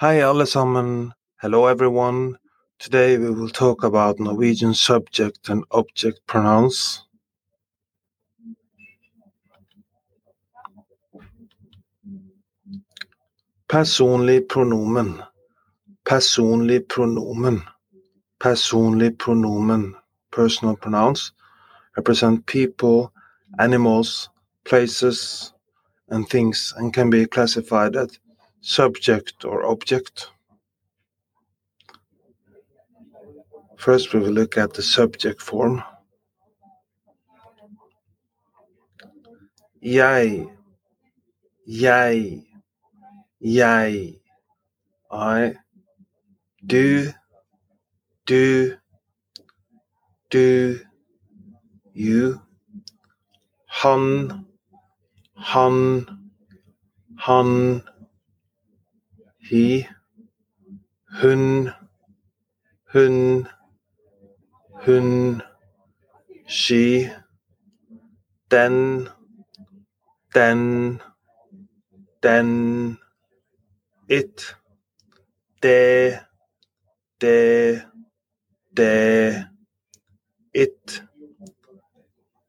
Hi alle sammen. Hello everyone. Today we will talk about Norwegian subject and object pronouns. Personlig pronomen. Personlig pronomen. Personlig pronomen. Personal pronouns represent people, animals, places, and things and can be classified as subject or object. First, we will look at the subject form. Jeg, jeg, jeg, I, do, do, do, you, han, han, han, he, hun, hun, hun, she, den, den, den, it, de, de, de, it,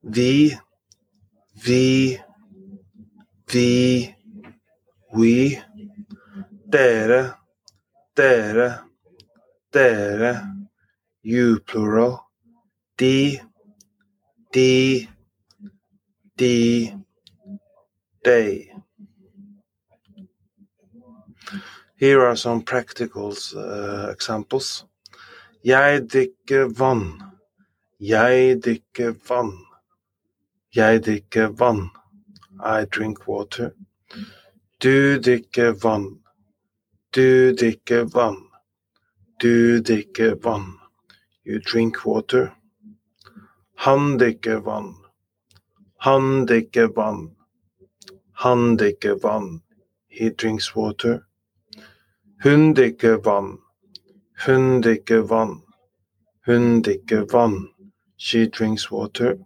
vi, vi, vi, we, dere, dere, dere, you plural, de, de, de, they. Here are some practical uh, examples. Jeg drikker vann. Jeg drikker vann. Jeg drikker vann. I drink water. Du drikker vann. Du drikker vann. Du drikker vann. You drink water. Han drikker vann. Han drikker vann. Han drikker vann. He drinks water. Hun drikker vann. Hun drikker vann. Hun drikker vann. She drinks water.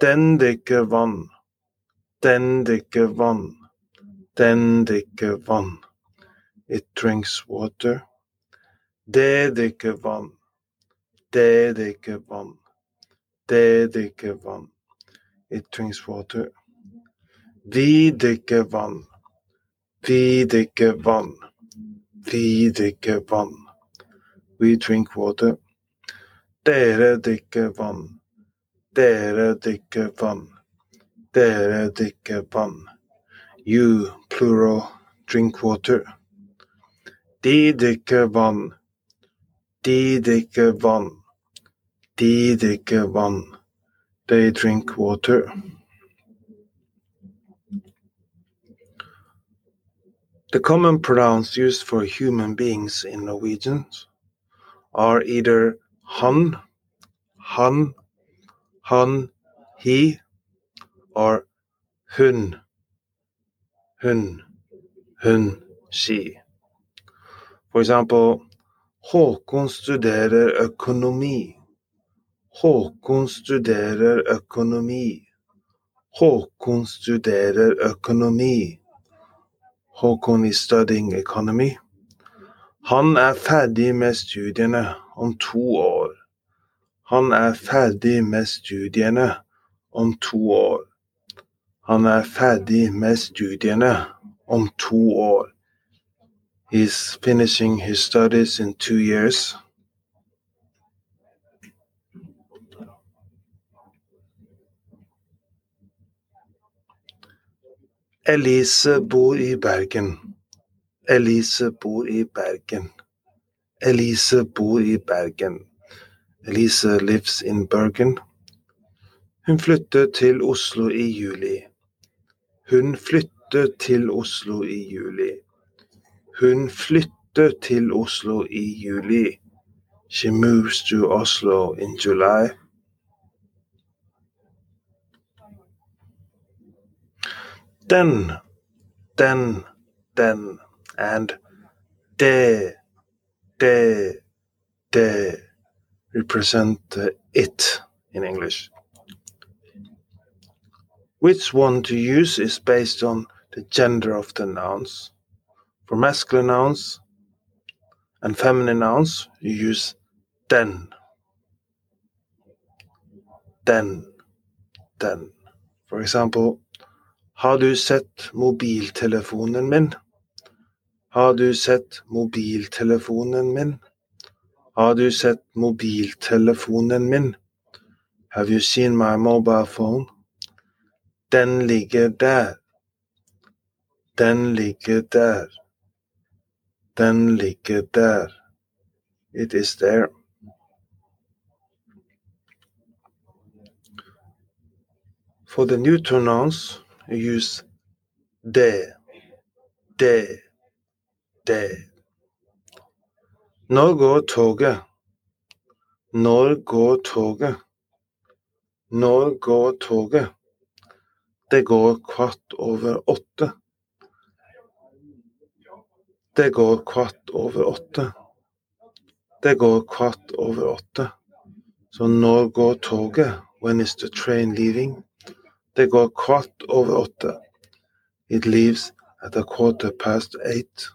Den drikker vann. Den drikker vann. Den drikker vann. It drinks water. Det drikker vann. It drinks water. Vi drikker vann. Vi drikker vann. Vi drikker vann. We drink water. Dere drikker vann. Dere drikker vann. Dere drikker vann. You, plural, drink water. De drikker vann. De drikker vann. De drikker vann. They drink water. The common pronouns used for human beings in Norwegian are either han, han, han, he, or hun, hun, hun, she. For eksempel Håkon studerer økonomi. Håkon studerer økonomi. Håkon studerer økonomi. Håkon is studying economy. Han er ferdig med studiene om to år. Han er ferdig med studiene om to år. Han er ferdig med studiene om to år. He's finishing his studies in two years. Elise bor i Bergen. Elise bor i Bergen. Elise bor i Bergen. Elise lives in Bergen. Hun flyttet til Oslo i juli. Hun flyttet til Oslo i juli. Hun flyttet til Oslo i juli. She moves to Oslo in July. Den, den, den, and de, de, de represent it in English. Which one to use is based on the gender of the nouns. For masculine nouns, And feminine nouns, you use den. Den. Den. For example, har du sett mobiltelefonen min? Har du sett mobiltelefonen min? Har du sett mobiltelefonen min? Have you seen my mobile phone? Den ligger der. Den ligger der. Den ligger der. It is there. For the new pronouns, use det, de, de. Når går toget? Når går toget? Når går toget? Det går kvart over åtte. Det går kvart over åtte. Det går kvart over åtte. Så når går toget? When is the train leaving? Det går kvart over åtte. It leaves at a quarter past eight.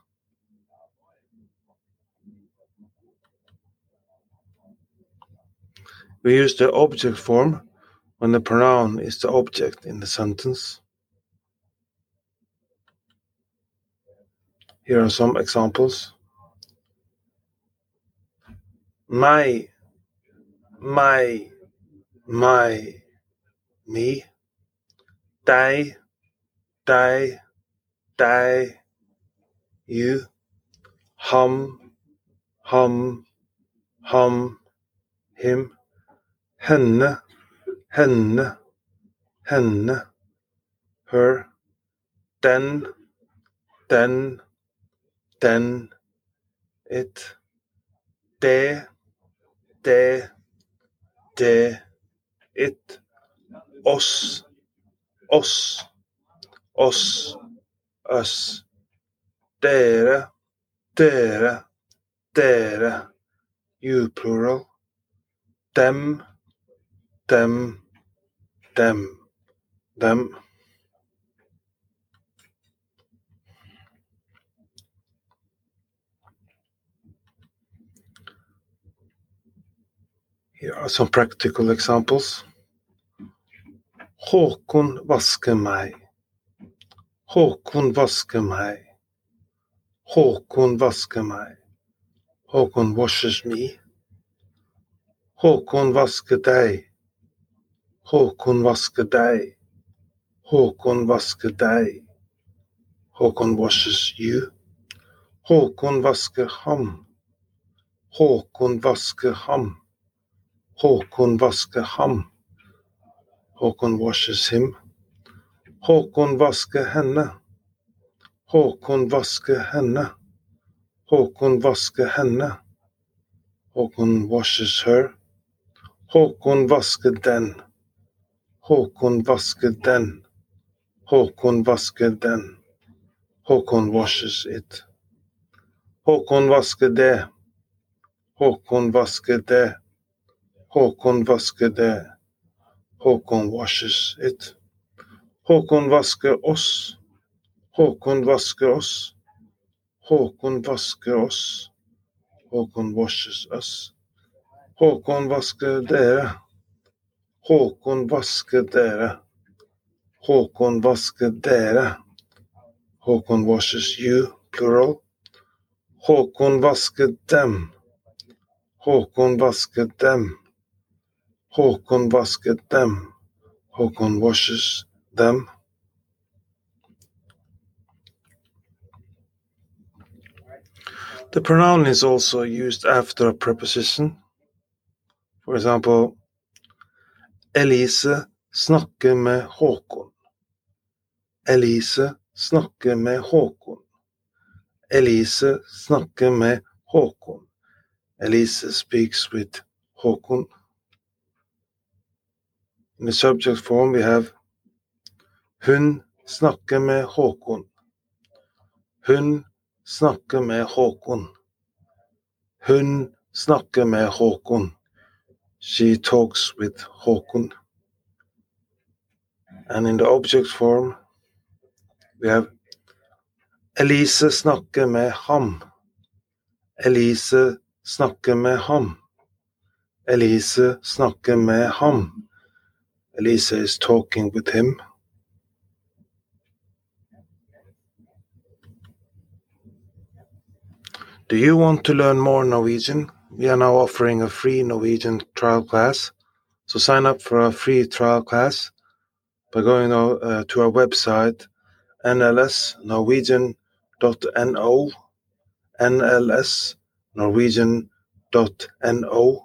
We use the object form when the pronoun is the object in the sentence. Here are some examples. My, my, my, me, deg, deg, deg, you, ham, ham, ham, him, henne, henne, henne, her, den, den, den, it, det, det, det, it, oss, oss, oss, us, dere, dere, dere, you plural, them, them, them, them. Are some practical examples. Håkon vasker meg. Håkon vasker meg. Håkon vasker meg. Håkon washes me. Håkon vasker deg. Håkon vasker deg. Håkon vasker deg. Håkon washes you. Håkon vasker ham. Håkon vasker ham. Håkon vasker ham. Håkon washes him. Håkon vasker henne. Håkon vasker henne. Håkon vasker henne. Håkon washes her. Håkon vasker den. Håkon vasker den. Håkon vasker den. Håkon washes it. Håkon vasker det. Håkon vasker det. Håkon vasker det. Håkon washes it. Håkon vasker oss. Håkon vasker oss. Håkon vasker oss. Håkon washes us. Håkon vasker dere. Håkon vasker dere. Håkon vasker dere. Håkon washes you, plural. Håkon vasker dem. Håkon vasker dem. Håkon vasker dem. Håkon washes them. The pronoun is also used after a preposition. For example, Elise snakker med Håkon. Elise snakker med Håkon. Elise snakker med Håkon. Elise speaks with Håkon. In the subject form we have Hun snakker med Håkon. Hun snakker med Håkon. Hun snakker med Håkon. She talks with Håkon. And in the object form we have Elise snakker med ham. Elise snakker med ham. Elise snakker med ham. Elise is talking with him. Do you want to learn more Norwegian? We are now offering a free Norwegian trial class. So sign up for a free trial class by going uh, to our website nlsnorwegian.no nlsnorwegian.no